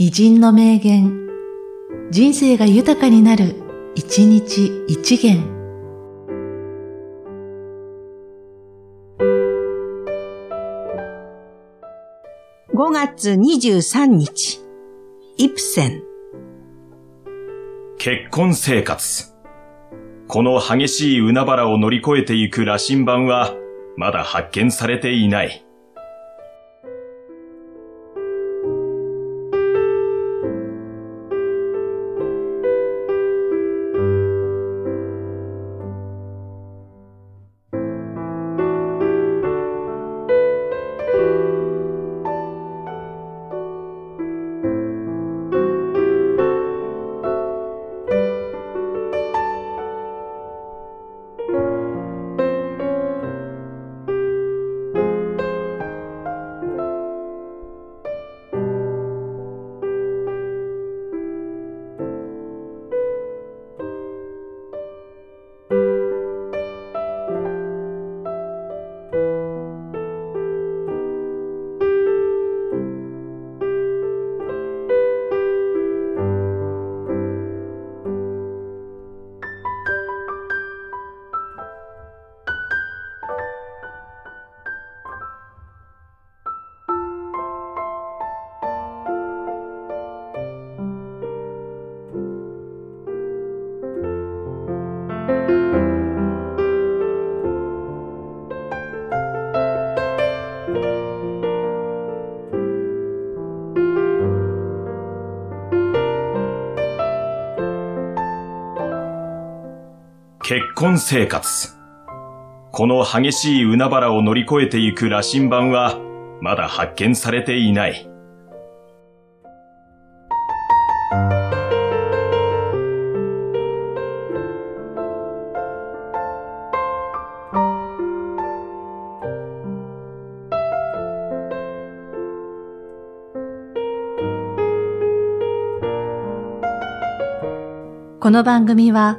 偉人の名言、人生が豊かになる、一日一元。5月23日、イプセン。結婚生活。この激しい海原を乗り越えていく羅針盤は、まだ発見されていない。結婚生活。この激しい海原を乗り越えていく羅針盤は、まだ発見されていない。この番組は、